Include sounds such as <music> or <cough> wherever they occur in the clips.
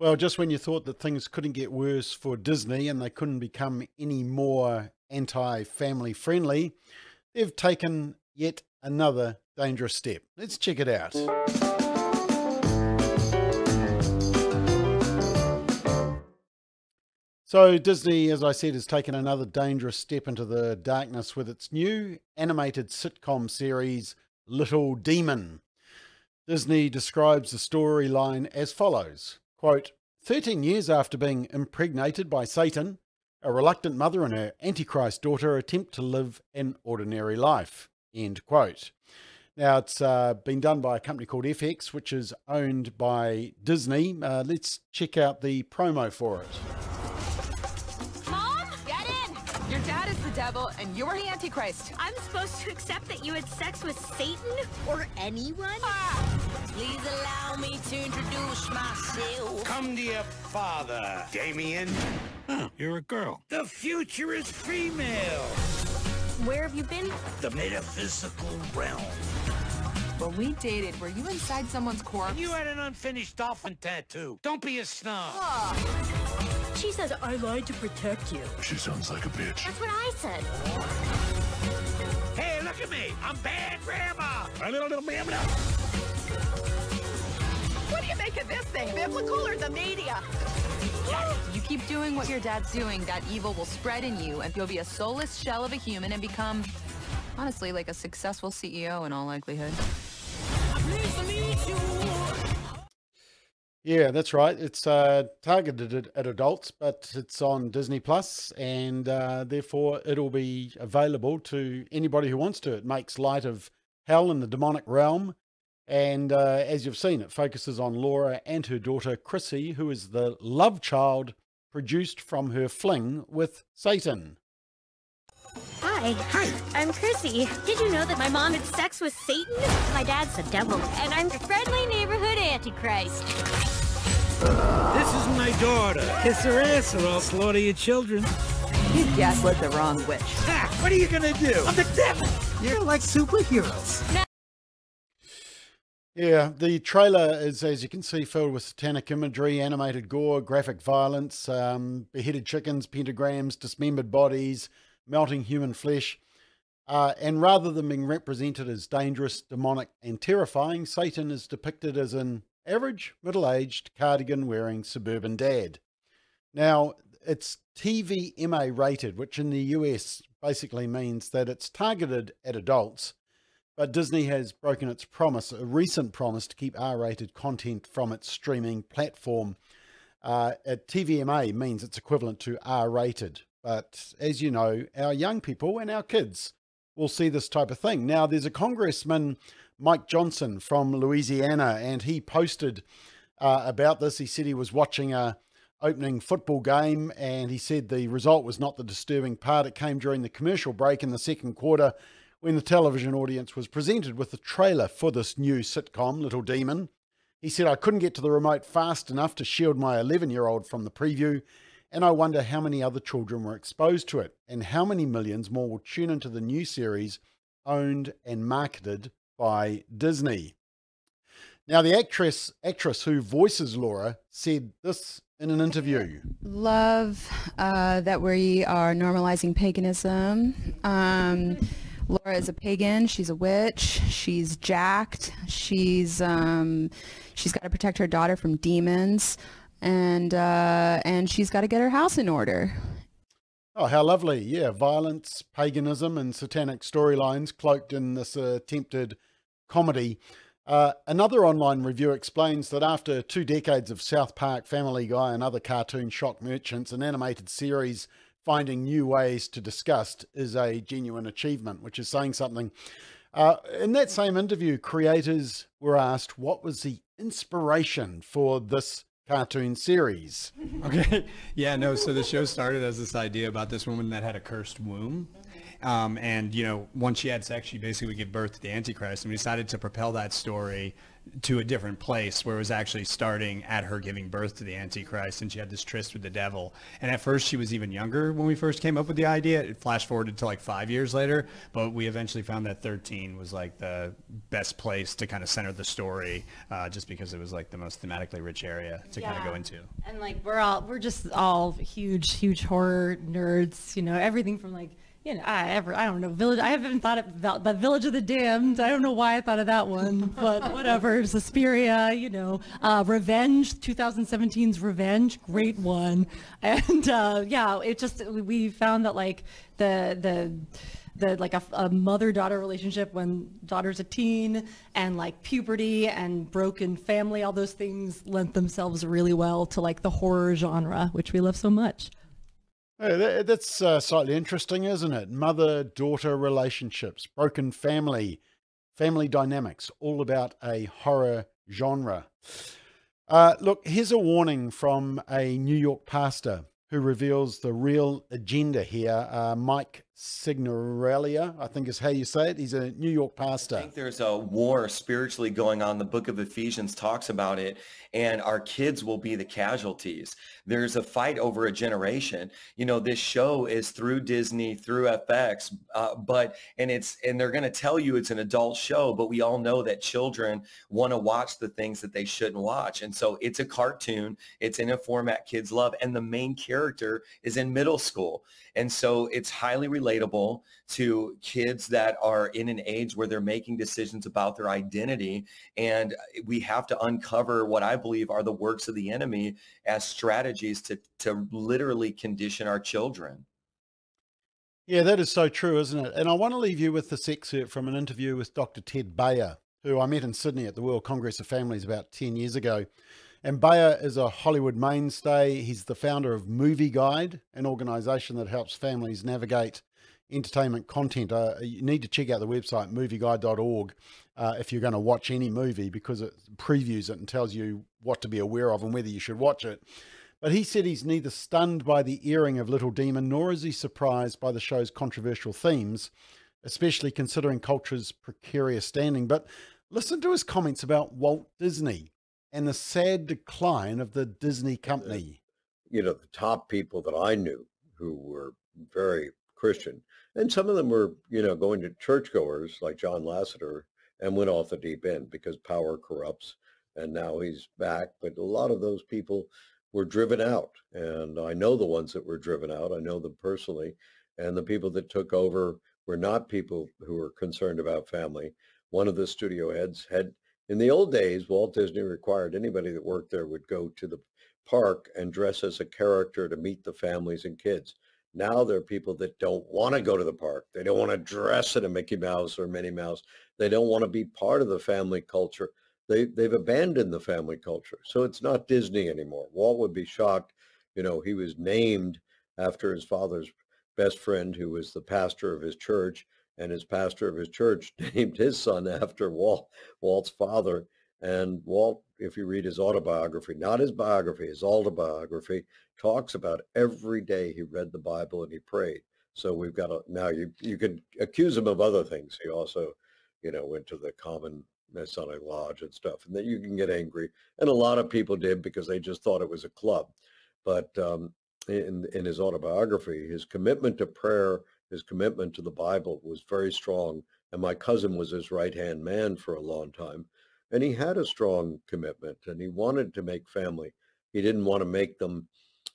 Well, just when you thought that things couldn't get worse for Disney and they couldn't become any more anti family friendly, they've taken yet another dangerous step. Let's check it out. So, Disney, as I said, has taken another dangerous step into the darkness with its new animated sitcom series, Little Demon. Disney describes the storyline as follows Quote, 13 years after being impregnated by Satan, a reluctant mother and her Antichrist daughter attempt to live an ordinary life. End quote. Now, it's uh, been done by a company called FX, which is owned by Disney. Uh, let's check out the promo for it. Devil, and you're the Antichrist. I'm supposed to accept that you had sex with Satan or anyone? Ah! Please allow me to introduce myself. Come to your father, Damien. Oh, you're a girl. The future is female. Where have you been? The metaphysical realm. When we dated, were you inside someone's corpse? You had an unfinished dolphin tattoo. Don't be a snob. Oh. She says I lied to protect you. She sounds like a bitch. That's what I said. Hey, look at me. I'm bad grandma. A little, little, little, little. What do you make of this thing, biblical or the media? You keep doing what your dad's doing, that evil will spread in you, and you'll be a soulless shell of a human and become, honestly, like a successful CEO in all likelihood. Yeah, that's right. It's uh, targeted at, at adults, but it's on Disney Plus, and uh, therefore it'll be available to anybody who wants to. It makes light of hell and the demonic realm, and uh, as you've seen, it focuses on Laura and her daughter Chrissy, who is the love child produced from her fling with Satan. Hi. Hi. I'm Chrissy. Did you know that my mom had sex with Satan? My dad's the devil, and I'm the friendly neighborhood antichrist. This is my daughter. Kiss her ass or I'll slaughter your children. You gaslit the wrong witch. Ha! What are you gonna do? I'm the devil. You're like superheroes. Yeah, the trailer is, as you can see, filled with satanic imagery, animated gore, graphic violence, um, beheaded chickens, pentagrams, dismembered bodies, melting human flesh. Uh, and rather than being represented as dangerous, demonic, and terrifying, Satan is depicted as an average, middle aged, cardigan wearing suburban dad. Now, it's TVMA rated, which in the US basically means that it's targeted at adults, but Disney has broken its promise, a recent promise, to keep R rated content from its streaming platform. Uh, at TVMA means it's equivalent to R rated. But as you know, our young people and our kids will see this type of thing. Now, there's a congressman, Mike Johnson from Louisiana, and he posted uh, about this. He said he was watching a opening football game, and he said the result was not the disturbing part. It came during the commercial break in the second quarter when the television audience was presented with the trailer for this new sitcom, Little Demon. He said, I couldn't get to the remote fast enough to shield my 11 year old from the preview, and I wonder how many other children were exposed to it, and how many millions more will tune into the new series owned and marketed by Disney. Now, the actress actress who voices Laura said this in an interview. Love uh, that we are normalizing paganism. Um, Laura is a pagan. She's a witch. She's jacked. She's um, she's got to protect her daughter from demons, and uh, and she's got to get her house in order. Oh, how lovely! Yeah, violence, paganism, and satanic storylines cloaked in this uh, attempted comedy. Uh, another online review explains that after two decades of South Park, Family Guy, and other cartoon shock merchants, an animated series finding new ways to disgust is a genuine achievement, which is saying something. Uh, in that same interview, creators were asked what was the inspiration for this cartoon series. <laughs> Okay. Yeah, no, so the show started as this idea about this woman that had a cursed womb. Um, and you know, once she had sex, she basically would give birth to the Antichrist, and we decided to propel that story to a different place where it was actually starting at her giving birth to the Antichrist and she had this tryst with the devil. And at first she was even younger when we first came up with the idea. It flash forwarded to like five years later, but we eventually found that 13 was like the best place to kind of center the story uh, just because it was like the most thematically rich area to yeah. kind of go into. And like we're all, we're just all huge, huge horror nerds, you know, everything from like you know, I ever, I don't know, Village, I haven't thought about, but Village of the Damned, I don't know why I thought of that one, but whatever, <laughs> Suspiria, you know, uh, Revenge, 2017's Revenge, great one. And uh, yeah, it just, we found that like the, the, the like a, a mother-daughter relationship when daughter's a teen and like puberty and broken family all those things lent themselves really well to like the horror genre which we love so much that's uh, slightly interesting, isn't it? Mother daughter relationships, broken family, family dynamics, all about a horror genre. Uh, look, here's a warning from a New York pastor who reveals the real agenda here. Uh, Mike Signorelli, I think is how you say it. He's a New York pastor. I think there's a war spiritually going on. The book of Ephesians talks about it, and our kids will be the casualties. There's a fight over a generation. You know, this show is through Disney, through FX, uh, but and it's and they're going to tell you it's an adult show, but we all know that children want to watch the things that they shouldn't watch, and so it's a cartoon. It's in a format kids love, and the main character is in middle school, and so it's highly related relatable to kids that are in an age where they're making decisions about their identity. And eh, we have to uncover what I believe are the works of the enemy as strategies to, to literally condition our children. Yeah, that is so true, isn't it? And I want to leave you with this excerpt from an interview with Dr. Ted Baehr, who I met in Sydney at the World Congress of Families about 10 years ago. And Baehr is a Hollywood mainstay. He's the founder of Movieguide, an organization that helps families navigate entertainment content, uh, you need to check out the website movieguide.org uh, if you're going to watch any movie because it previews it and tells you what to be aware of and whether you should watch it. But he said he's neither stunned by the airing of Little Demon nor is he surprised by the show's controversial themes, especially considering culture's precarious standing. But listen to his comments about Walt Disney and the sad decline of the Disney company. You know, the top people that I knew who were very Christian. And some of them were, you know, going to churchgoers like John Lasseter and went off the deep end because power corrupts. And now he's back. But a lot of those people were driven out. And I know the ones that were driven out. I know them personally. And the people that took over were not people who were concerned about family. One of the studio heads had, in the old days, Walt Disney required anybody that worked there would go to the park and dress as a character to meet the families and kids. Now there are people that don't want to go to the park. They don't want to dress in a Mickey Mouse or Minnie Mouse. They don't want to be part of the family culture. They, they've abandoned the family culture. So it's not Disney anymore. Walt would be shocked. You know, he was named after his father's best friend, who was the pastor of his church, and his pastor of his church <laughs> named his son after Walt, Walt's father. And Walt, if you read his autobiography, not his biography, his autobiography, talks about every day he read the Bible and he prayed. So we've got a, now you, you could accuse him of other things. He also, you know, went to the common Masonic Lodge and stuff, and then you can get angry. And a lot of people did because they just thought it was a club. But um, in, in his autobiography, his commitment to prayer, his commitment to the Bible was very strong. And my cousin was his right-hand man for a long time. And he had a strong commitment and he wanted to make family. He didn't want to make them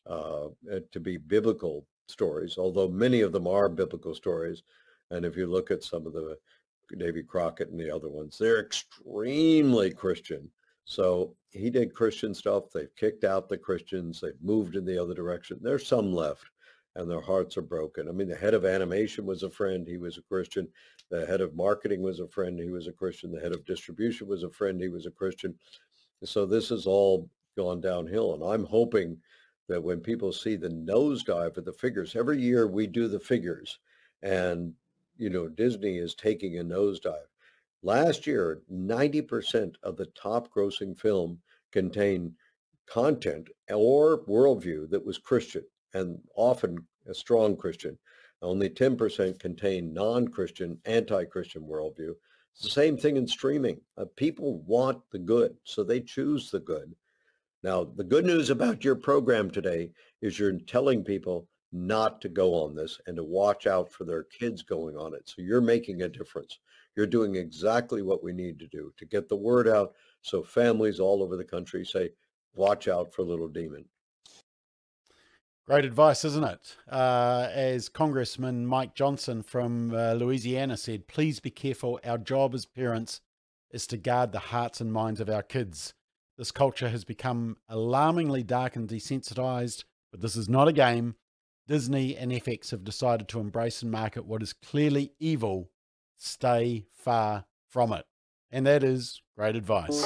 uh, uh, to be biblical stories, although many of them are biblical stories. And if you look at some of the Davy Crockett and the other ones, they're extremely Christian. So he did Christian stuff. They've kicked out the Christians. They've moved in the other direction. There's some left and their hearts are broken. I mean, the head of animation was a friend. He was a Christian. The head of marketing was a friend. He was a Christian. The head of distribution was a friend. He was a Christian. So this has all gone downhill. And I'm hoping that when people see the nosedive of the figures, every year we do the figures and, you know, Disney is taking a nosedive. Last year, 90% of the top grossing film contained content or worldview that was Christian and often a strong Christian. Only 10% contain non-Christian, anti-Christian worldview. It's the same thing in streaming. Uh, people want the good, so they choose the good. Now, the good news about your program today is you're telling people not to go on this and to watch out for their kids going on it. So you're making a difference. You're doing exactly what we need to do to get the word out so families all over the country say, watch out for little demon. Great advice, isn't it? Uh, as Congressman Mike Johnson from uh, Louisiana said, please be careful. Our job as parents is to guard the hearts and minds of our kids. This culture has become alarmingly dark and desensitized, but this is not a game. Disney and FX have decided to embrace and market what is clearly evil. Stay far from it. And that is great advice.